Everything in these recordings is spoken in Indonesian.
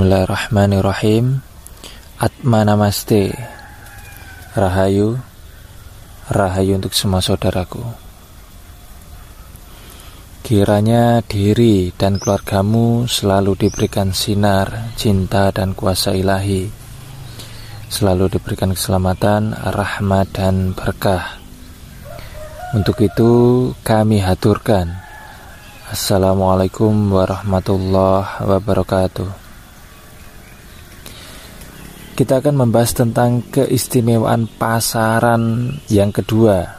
Bismillahirrahmanirrahim. Atma Namaste. Rahayu. Rahayu untuk semua saudaraku. Kiranya diri dan keluargamu selalu diberikan sinar, cinta dan kuasa ilahi. Selalu diberikan keselamatan, rahmat dan berkah. Untuk itu kami haturkan. Assalamualaikum warahmatullahi wabarakatuh kita akan membahas tentang keistimewaan pasaran yang kedua.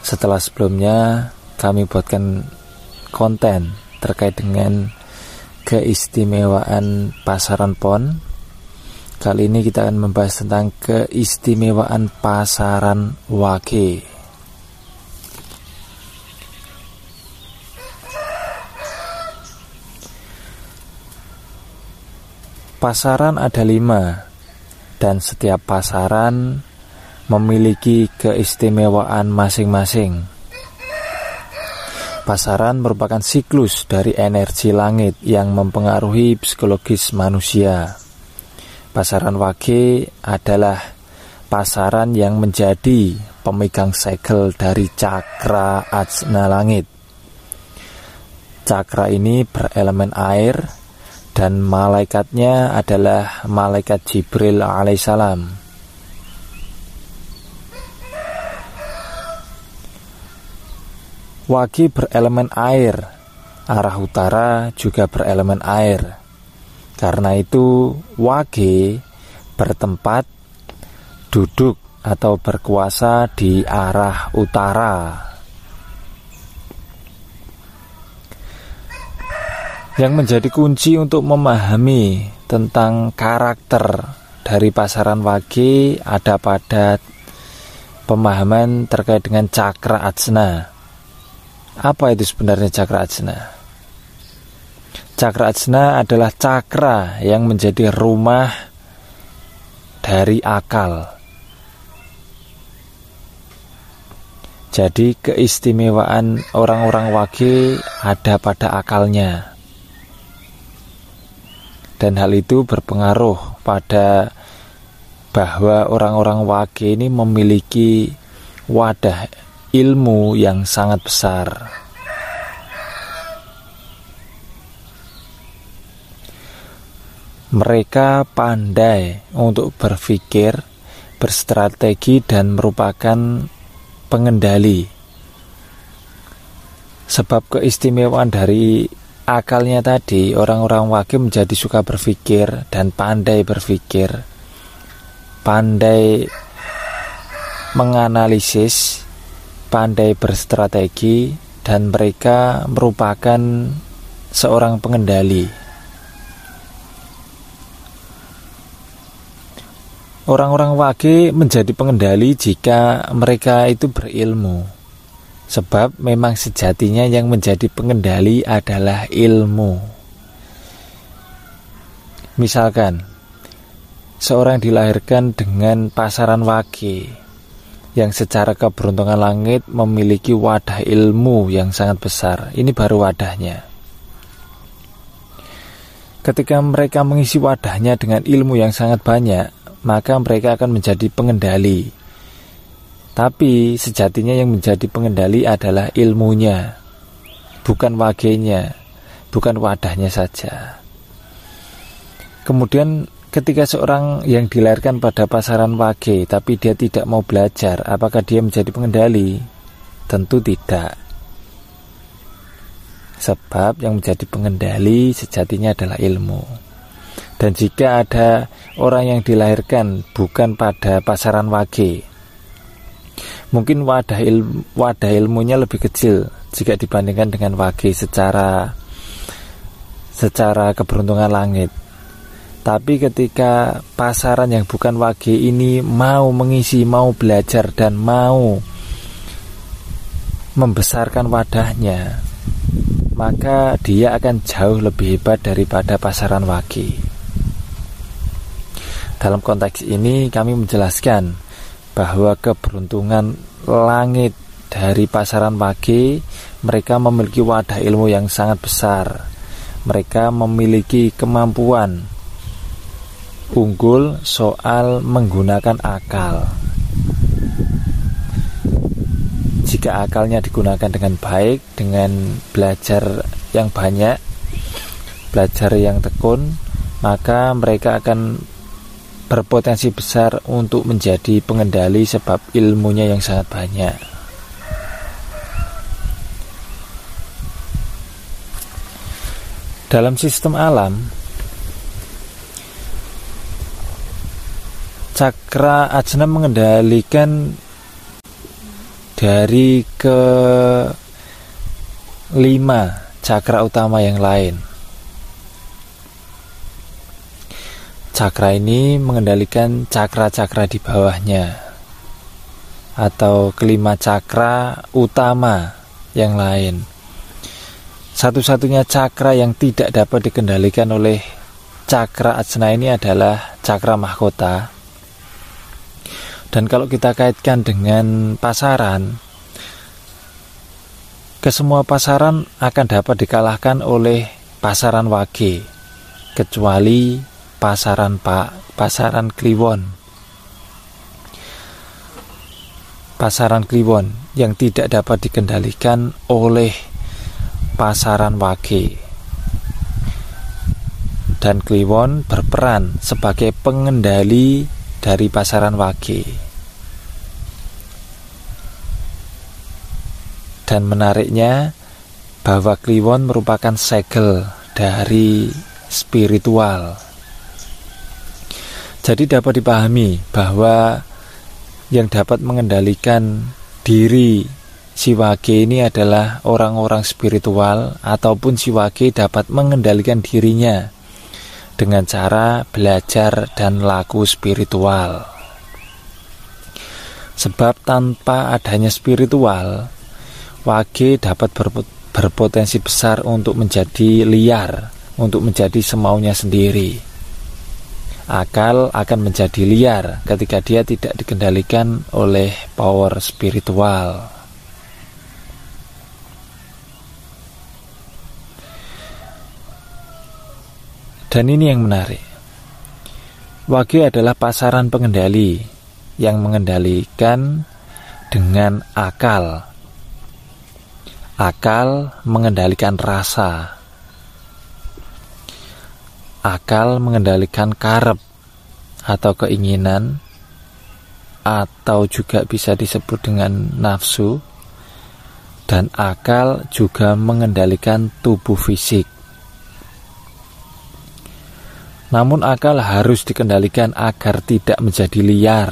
Setelah sebelumnya kami buatkan konten terkait dengan keistimewaan pasaran PON. Kali ini kita akan membahas tentang keistimewaan pasaran Wage. Pasaran ada lima, dan setiap pasaran memiliki keistimewaan masing-masing. Pasaran merupakan siklus dari energi langit yang mempengaruhi psikologis manusia. Pasaran wage adalah pasaran yang menjadi pemegang segel dari cakra ajna langit. Cakra ini berelemen air dan malaikatnya adalah malaikat Jibril alaihissalam. Wagi berelemen air, arah utara juga berelemen air. Karena itu, wagi bertempat duduk atau berkuasa di arah utara. Yang menjadi kunci untuk memahami tentang karakter dari pasaran wage ada pada pemahaman terkait dengan cakra ajna. Apa itu sebenarnya cakra ajna? Cakra ajna adalah cakra yang menjadi rumah dari akal. Jadi keistimewaan orang-orang wage ada pada akalnya dan hal itu berpengaruh pada bahwa orang-orang wage ini memiliki wadah ilmu yang sangat besar. Mereka pandai untuk berpikir, berstrategi, dan merupakan pengendali. Sebab keistimewaan dari akalnya tadi orang-orang wakil menjadi suka berpikir dan pandai berpikir. Pandai menganalisis pandai berstrategi dan mereka merupakan seorang pengendali. Orang-orang wage menjadi pengendali jika mereka itu berilmu Sebab memang sejatinya yang menjadi pengendali adalah ilmu. Misalkan, seorang dilahirkan dengan pasaran wage yang secara keberuntungan langit memiliki wadah ilmu yang sangat besar. Ini baru wadahnya. Ketika mereka mengisi wadahnya dengan ilmu yang sangat banyak, maka mereka akan menjadi pengendali tapi sejatinya yang menjadi pengendali adalah ilmunya, bukan wagenya, bukan wadahnya saja. Kemudian ketika seorang yang dilahirkan pada pasaran wage tapi dia tidak mau belajar, apakah dia menjadi pengendali? Tentu tidak. Sebab yang menjadi pengendali sejatinya adalah ilmu. Dan jika ada orang yang dilahirkan bukan pada pasaran wage, mungkin wadah ilmu, wadah ilmunya lebih kecil jika dibandingkan dengan wage secara secara keberuntungan langit. Tapi ketika pasaran yang bukan wage ini mau mengisi, mau belajar dan mau membesarkan wadahnya, maka dia akan jauh lebih hebat daripada pasaran wage. Dalam konteks ini kami menjelaskan bahwa keberuntungan langit dari pasaran pagi mereka memiliki wadah ilmu yang sangat besar mereka memiliki kemampuan unggul soal menggunakan akal. Jika akalnya digunakan dengan baik, dengan belajar yang banyak, belajar yang tekun, maka mereka akan berpotensi besar untuk menjadi pengendali sebab ilmunya yang sangat banyak. Dalam sistem alam, cakra ajna mengendalikan dari ke lima cakra utama yang lain. Cakra ini mengendalikan cakra-cakra di bawahnya atau kelima cakra utama yang lain. Satu-satunya cakra yang tidak dapat dikendalikan oleh cakra ajna ini adalah cakra mahkota. Dan kalau kita kaitkan dengan pasaran, kesemua pasaran akan dapat dikalahkan oleh pasaran wage, kecuali pasaran Pak, pasaran Kliwon. Pasaran Kliwon yang tidak dapat dikendalikan oleh pasaran wage. Dan Kliwon berperan sebagai pengendali dari pasaran wage. Dan menariknya bahwa Kliwon merupakan segel dari spiritual jadi dapat dipahami bahwa yang dapat mengendalikan diri Siwage ini adalah orang-orang spiritual ataupun Siwage dapat mengendalikan dirinya dengan cara belajar dan laku spiritual. Sebab tanpa adanya spiritual, Wage dapat berpotensi besar untuk menjadi liar, untuk menjadi semaunya sendiri. Akal akan menjadi liar ketika dia tidak dikendalikan oleh power spiritual. Dan ini yang menarik. Wage adalah pasaran pengendali yang mengendalikan dengan akal. Akal mengendalikan rasa. Akal mengendalikan karep atau keinginan atau juga bisa disebut dengan nafsu dan akal juga mengendalikan tubuh fisik namun akal harus dikendalikan agar tidak menjadi liar.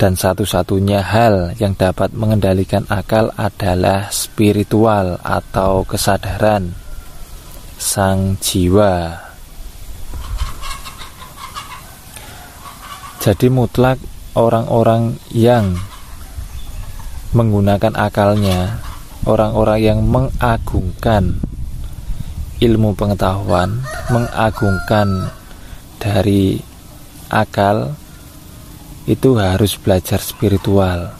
Dan satu-satunya hal yang dapat mengendalikan akal adalah spiritual atau kesadaran sang jiwa. Jadi mutlak orang-orang yang menggunakan akalnya, orang-orang yang mengagungkan ilmu pengetahuan, mengagungkan dari akal itu harus belajar spiritual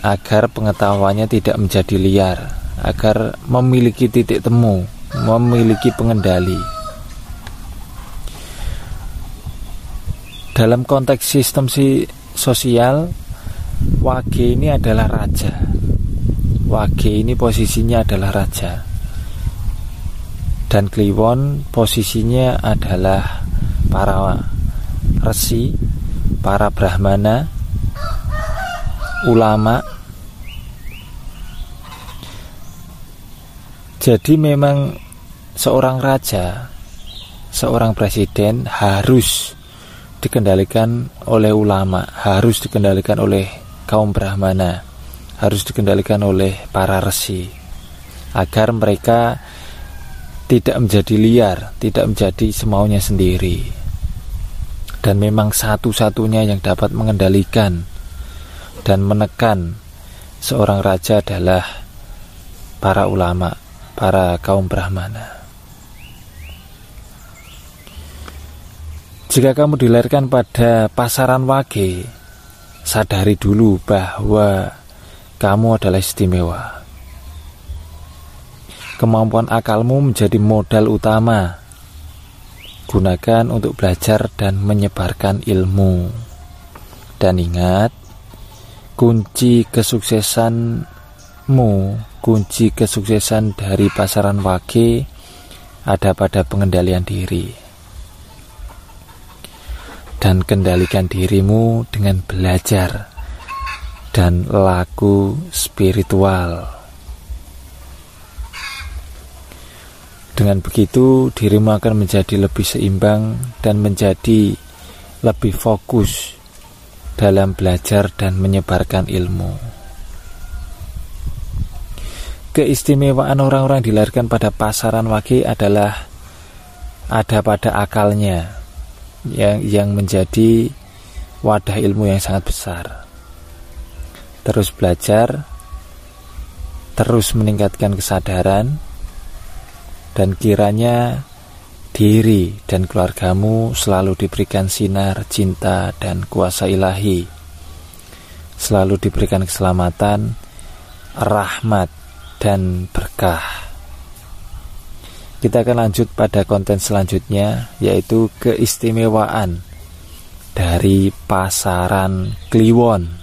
agar pengetahuannya tidak menjadi liar, agar memiliki titik temu, memiliki pengendali. Dalam konteks sistem si sosial, wage ini adalah raja. Wage ini posisinya adalah raja dan Kliwon posisinya adalah para resi, para brahmana, ulama. Jadi memang seorang raja, seorang presiden harus dikendalikan oleh ulama, harus dikendalikan oleh kaum brahmana, harus dikendalikan oleh para resi agar mereka tidak menjadi liar, tidak menjadi semaunya sendiri. Dan memang satu-satunya yang dapat mengendalikan dan menekan seorang raja adalah para ulama, para kaum Brahmana. Jika kamu dilahirkan pada pasaran wage, sadari dulu bahwa kamu adalah istimewa Kemampuan akalmu menjadi modal utama. Gunakan untuk belajar dan menyebarkan ilmu. Dan ingat, kunci kesuksesanmu, kunci kesuksesan dari pasaran wage ada pada pengendalian diri. Dan kendalikan dirimu dengan belajar dan laku spiritual. Dengan begitu, dirimu akan menjadi lebih seimbang dan menjadi lebih fokus dalam belajar dan menyebarkan ilmu. Keistimewaan orang-orang dilahirkan pada pasaran wage adalah ada pada akalnya yang yang menjadi wadah ilmu yang sangat besar. Terus belajar, terus meningkatkan kesadaran, dan kiranya diri dan keluargamu selalu diberikan sinar cinta dan kuasa ilahi, selalu diberikan keselamatan, rahmat, dan berkah. Kita akan lanjut pada konten selanjutnya, yaitu keistimewaan dari pasaran Kliwon.